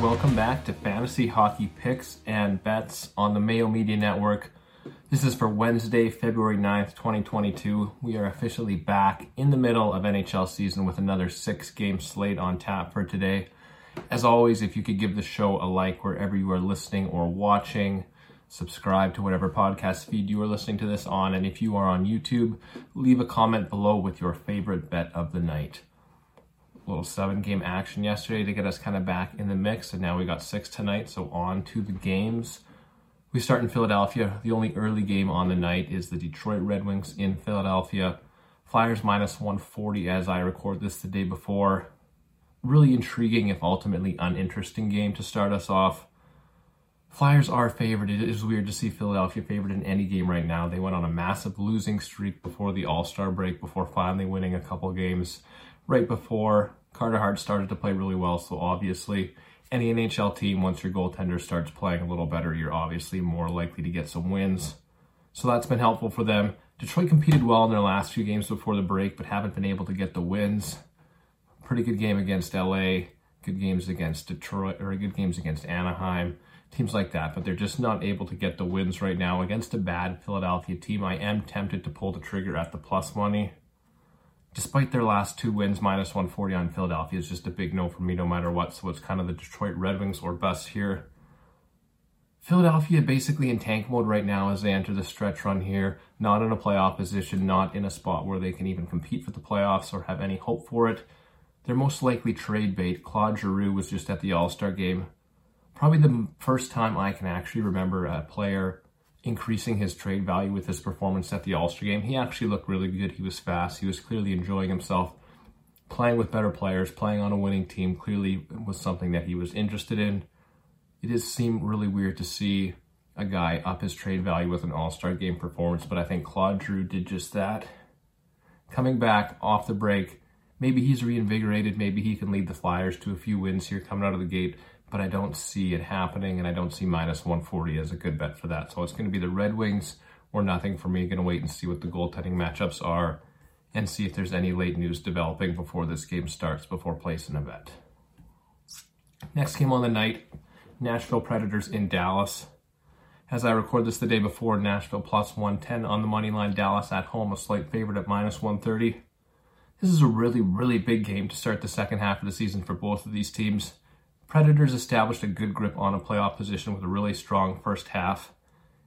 Welcome back to Fantasy Hockey Picks and Bets on the Mayo Media Network. This is for Wednesday, February 9th, 2022. We are officially back in the middle of NHL season with another six game slate on tap for today. As always, if you could give the show a like wherever you are listening or watching, subscribe to whatever podcast feed you are listening to this on, and if you are on YouTube, leave a comment below with your favorite bet of the night little seven game action yesterday to get us kind of back in the mix. And now we got six tonight. So on to the games. We start in Philadelphia. The only early game on the night is the Detroit Red Wings in Philadelphia. Flyers minus 140 as I record this the day before. Really intriguing, if ultimately uninteresting game to start us off. Flyers are favored. It is weird to see Philadelphia favored in any game right now. They went on a massive losing streak before the All Star break, before finally winning a couple games right before Carter Hart started to play really well. So obviously, any NHL team, once your goaltender starts playing a little better, you're obviously more likely to get some wins. So that's been helpful for them. Detroit competed well in their last few games before the break, but haven't been able to get the wins. Pretty good game against LA, good games against Detroit, or good games against Anaheim, teams like that, but they're just not able to get the wins right now against a bad Philadelphia team. I am tempted to pull the trigger at the plus money despite their last two wins, minus 140 on Philadelphia is just a big no for me no matter what. So it's kind of the Detroit Red Wings or bust here. Philadelphia basically in tank mode right now as they enter the stretch run here, not in a playoff position, not in a spot where they can even compete for the playoffs or have any hope for it. They're most likely trade bait. Claude Giroux was just at the All Star game. Probably the first time I can actually remember a player increasing his trade value with his performance at the All-Star game. He actually looked really good. He was fast. He was clearly enjoying himself. Playing with better players, playing on a winning team clearly was something that he was interested in. It does seem really weird to see a guy up his trade value with an All-Star game performance, but I think Claude Giroux did just that. Coming back off the break, maybe he's reinvigorated. Maybe he can lead the Flyers to a few wins here coming out of the gate but I don't see it happening, and I don't see minus 140 as a good bet for that. So it's going to be the Red Wings or nothing for me. Going to wait and see what the goaltending matchups are and see if there's any late news developing before this game starts, before placing a bet. Next game on the night, Nashville Predators in Dallas. As I record this the day before, Nashville plus 110 on the money line, Dallas at home, a slight favorite at minus 130. This is a really, really big game to start the second half of the season for both of these teams. Predators established a good grip on a playoff position with a really strong first half.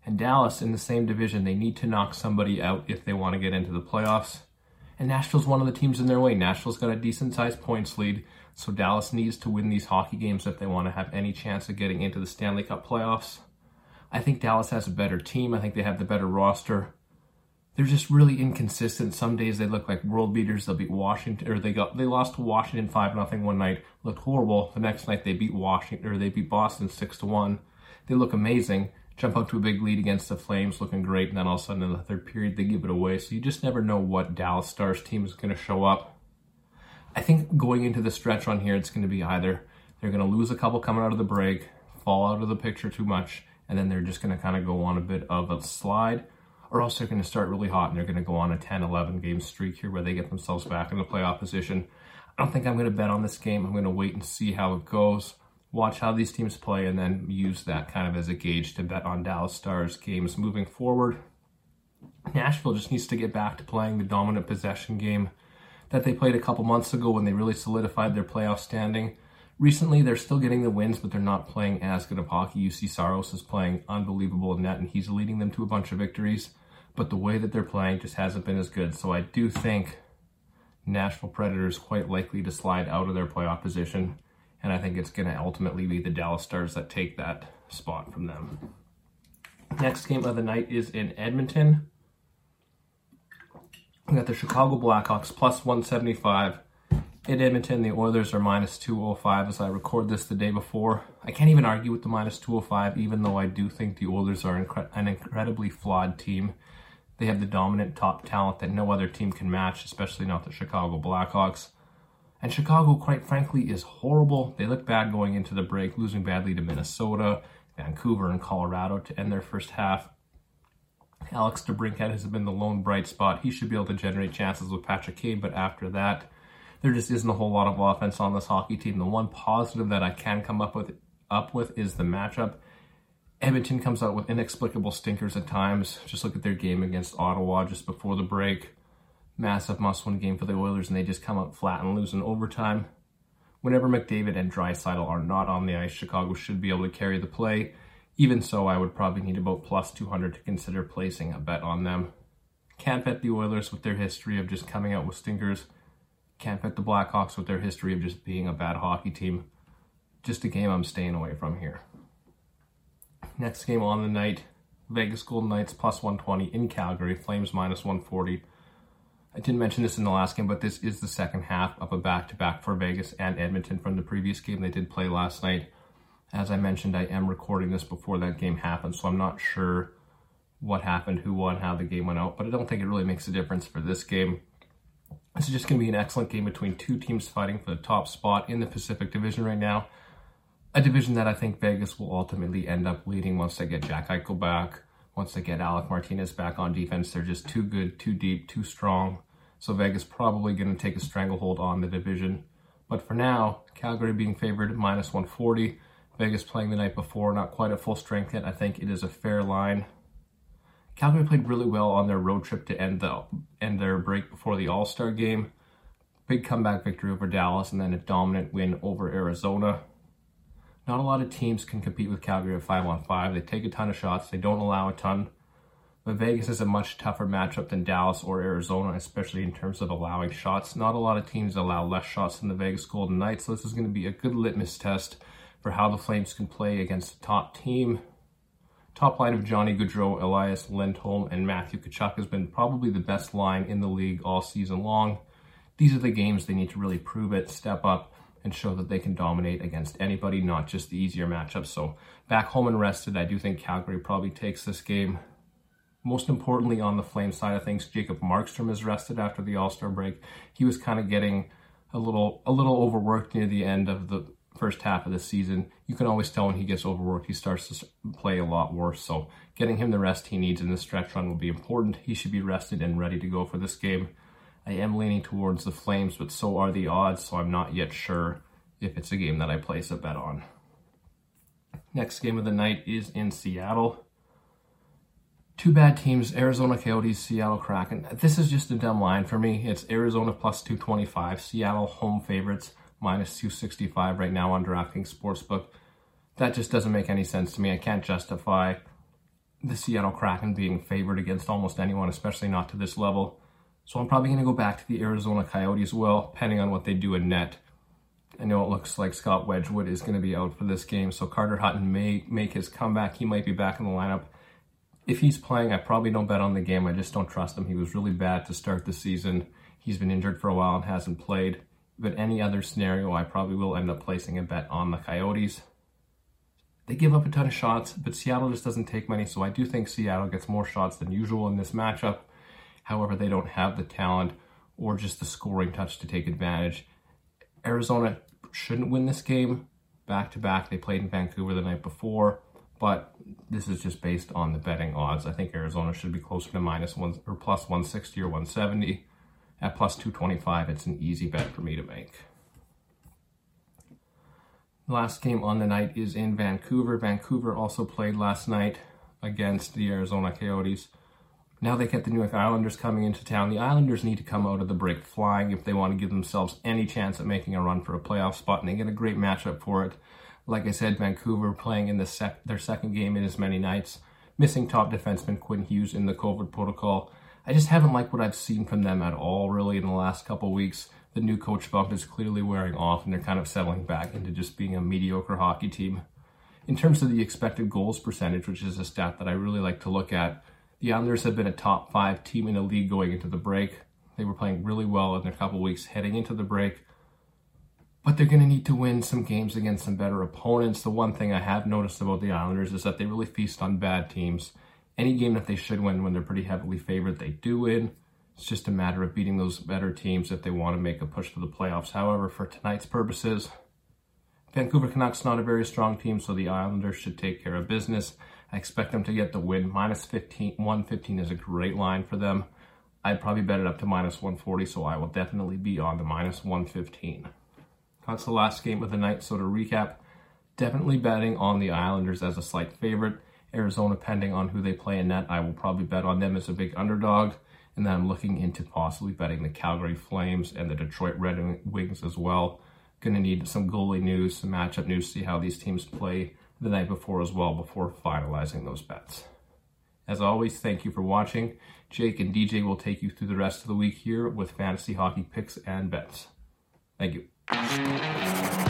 And Dallas, in the same division, they need to knock somebody out if they want to get into the playoffs. And Nashville's one of the teams in their way. Nashville's got a decent sized points lead, so Dallas needs to win these hockey games if they want to have any chance of getting into the Stanley Cup playoffs. I think Dallas has a better team. I think they have the better roster they're just really inconsistent. Some days they look like world beaters. They'll beat Washington, or they got they lost to Washington five nothing one night. Looked horrible. The next night they beat Washington, or they beat Boston six to one. They look amazing. Jump up to a big lead against the Flames, looking great, and then all of a sudden in the third period they give it away. So you just never know what Dallas Stars team is going to show up. I think going into the stretch run here, it's going to be either they're going to lose a couple coming out of the break, fall out of the picture too much, and then they're just going to kind of go on a bit of a slide or else they're going to start really hot and they're going to go on a 10, 11 game streak here where they get themselves back in the playoff position. I don't think I'm going to bet on this game. I'm going to wait and see how it goes, watch how these teams play, and then use that kind of as a gauge to bet on Dallas Stars games moving forward. Nashville just needs to get back to playing the dominant possession game that they played a couple months ago when they really solidified their playoff standing. Recently, they're still getting the wins, but they're not playing as good of hockey. Juuse Saros is playing unbelievable in net, and he's leading them to a bunch of victories but the way that they're playing just hasn't been as good. So I do think Nashville Predators quite likely to slide out of their playoff position, and I think it's going to ultimately be the Dallas Stars that take that spot from them. Next game of the night is in Edmonton. We got the Chicago Blackhawks plus 175. In Edmonton, the Oilers are minus 205 as I record this the day before. I can't even argue with the minus 205, even though I do think the Oilers are an incredibly flawed team. They have the dominant top talent that no other team can match, especially not the Chicago Blackhawks. And Chicago, quite frankly, is horrible. They look bad going into the break, losing badly to Minnesota, Vancouver, and Colorado to end their first half. Alex DeBrincat has been the lone bright spot. He should be able to generate chances with Patrick Kane, but after that, there just isn't a whole lot of offense on this hockey team. The one positive that I can come up with up with is the matchup. Edmonton comes out with inexplicable stinkers at times. Just look at their game against Ottawa just before the break. Massive must-win game for the Oilers, and they just come out flat and lose in overtime. Whenever McDavid and Draisaitl are not on the ice, Chicago should be able to carry the play. Even so, I would probably need about plus 200 to consider placing a bet on them. Can't bet the Oilers with their history of just coming out with stinkers. Can't bet the Blackhawks with their history of just being a bad hockey team. Just a game I'm staying away from here. Next game on the night, Vegas Golden Knights plus 120 in Calgary, Flames minus 140. I didn't mention this in the last game, but this is the second half of a back-to-back for Vegas and Edmonton from the previous game they did play last night. As I mentioned, I am recording this before that game happened, so I'm not sure what happened, who won, how the game went out, but I don't think it really makes a difference for this game. This is just going to be an excellent game between two teams fighting for the top spot in the Pacific Division right now. A division that I think Vegas will ultimately end up leading once they get Jack Eichel back, once they get Alec Martinez back on defense. They're just too good, too deep, too strong. So Vegas probably going to take a stranglehold on the division. But for now, Calgary being favored minus 140. Vegas playing the night before, not quite at full strength yet. I think it is a fair line. Calgary played really well on their road trip to end the end their break before the All Star game. Big comeback victory over Dallas, and then a dominant win over Arizona. Not a lot of teams can compete with Calgary at five on five. They take a ton of shots. They don't allow a ton. But Vegas is a much tougher matchup than Dallas or Arizona, especially in terms of allowing shots. Not a lot of teams allow less shots than the Vegas Golden Knights, so this is going to be a good litmus test for how the Flames can play against a top team. Top line of Johnny Gaudreau, Elias Lindholm, and Matthew Tkachuk has been probably the best line in the league all season long. These are the games they need to really prove it, step up, and show that they can dominate against anybody, not just the easier matchups. So back home and rested, I do think Calgary probably takes this game. Most importantly, on the Flame side of things, Jacob Markstrom is rested after the All-Star break. He was kind of getting a little a little overworked near the end of the first half of the season. You can always tell when he gets overworked, he starts to play a lot worse. So getting him the rest he needs in this stretch run will be important. He should be rested and ready to go for this game. I am leaning towards the Flames, but so are the odds, so I'm not yet sure if it's a game that I place a bet on. Next game of the night is in Seattle. Two bad teams, Arizona Coyotes, Seattle Kraken. This is just a dumb line for me. It's Arizona plus 225, Seattle home favorites minus 265 right now on DraftKings Sportsbook. That just doesn't make any sense to me. I can't justify the Seattle Kraken being favored against almost anyone, especially not to this level. So I'm probably going to go back to the Arizona Coyotes as well, depending on what they do in net. I know it looks like Scott Wedgewood is going to be out for this game, so Carter Hutton may make his comeback. He might be back in the lineup. If he's playing, I probably don't bet on the game. I just don't trust him. He was really bad to start the season. He's been injured for a while and hasn't played. But any other scenario, I probably will end up placing a bet on the Coyotes. They give up a ton of shots, but Seattle just doesn't take many, so I do think Seattle gets more shots than usual in this matchup. However, they don't have the talent or just the scoring touch to take advantage. Arizona shouldn't win this game back to back. They played in Vancouver the night before, but this is just based on the betting odds. I think Arizona should be closer to minus one or plus 160 or 170. At plus 225, it's an easy bet for me to make. Last game on the night is in Vancouver. Vancouver also played last night against the Arizona Coyotes. Now they get the New York Islanders coming into town. The Islanders need to come out of the break flying if they want to give themselves any chance at making a run for a playoff spot, and they get a great matchup for it. Like I said, Vancouver playing in the sec- their second game in as many nights, missing top defenseman Quinn Hughes in the COVID protocol. I just haven't liked what I've seen from them at all, really, in the last couple weeks. The new coach bump is clearly wearing off, and they're kind of settling back into just being a mediocre hockey team. In terms of the expected goals percentage, which is a stat that I really like to look at, the Islanders have been a top five team in the league going into the break. They were playing really well in their couple weeks heading into the break, but they're going to need to win some games against some better opponents. The one thing I have noticed about the Islanders is that they really feast on bad teams any game that they should win when they're pretty heavily favored, they do win. It's just a matter of beating those better teams if they want to make a push for the playoffs. However, for tonight's purposes, Vancouver Canucks not a very strong team, so the Islanders should take care of business. I expect them to get the win. Minus 15, 115 is a great line for them. I'd probably bet it up to minus 140, so I will definitely be on the minus 115. That's the last game of the night. So to recap, definitely betting on the Islanders as a slight favorite. Arizona, pending on who they play in net, I will probably bet on them as a big underdog. And then I'm looking into possibly betting the Calgary Flames and the Detroit Red Wings as well. Going to need some goalie news, some matchup news, see how these teams play the night before as well before finalizing those bets. As always, thank you for watching. Jake and DJ will take you through the rest of the week here with fantasy hockey picks and bets. Thank you.